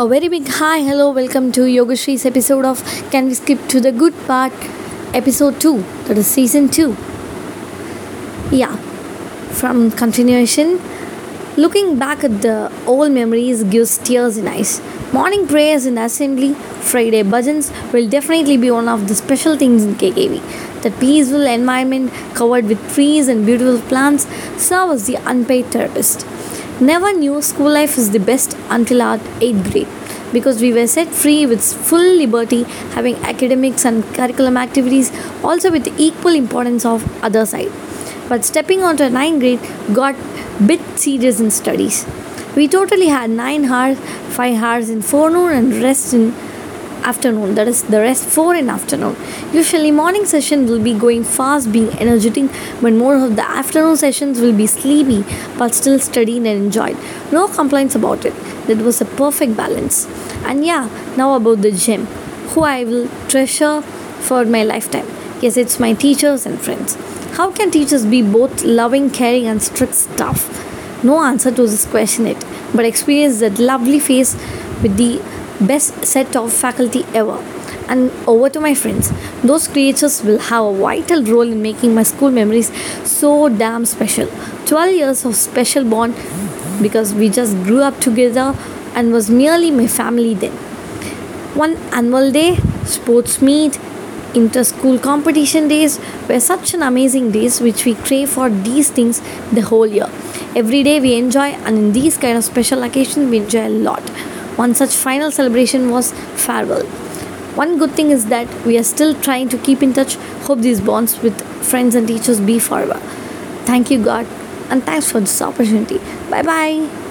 A very big hi, hello, welcome to Yogashree's episode of Can We Skip to the Good Part, episode 2, that is season 2. Yeah, from continuation, looking back at the old memories gives tears in eyes. Morning prayers in assembly, Friday bhajans will definitely be one of the special things in KKV. The peaceful environment covered with trees and beautiful plants serve as the unpaid therapist. Never knew school life is the best until our 8th grade. Because we were set free with full liberty having academics and curriculum activities also with equal importance of other side. But stepping onto 9th grade got bit serious in studies. We totally had 9 hours 5 hours in forenoon and rest in afternoon that is the rest 4 in afternoon. Usually morning session will be going fast being energetic but more of the afternoon sessions will be sleepy but still studied and enjoyed. No complaints about it. That was a perfect balance. And yeah now about the gym who i will treasure for my lifetime. Yes it's my teachers and friends. How can teachers be both loving caring and strict stuff no answer to this question yet but experience that lovely face with the best set of faculty ever. And over to my friends. Those creatures will have a vital role in making my school memories so damn special. 12 years of special bond because we just grew up together and was merely my family then. One annual day, sports meet, inter school competition days were such an amazing days which we crave for these things the whole year. Every day we enjoy and in these kind of special occasions we enjoy a lot. One such final celebration was farewell. One good thing is that we are still trying to keep in touch. Hope these bonds with friends and teachers be forever. Thank you, God, and thanks for this opportunity. Bye bye.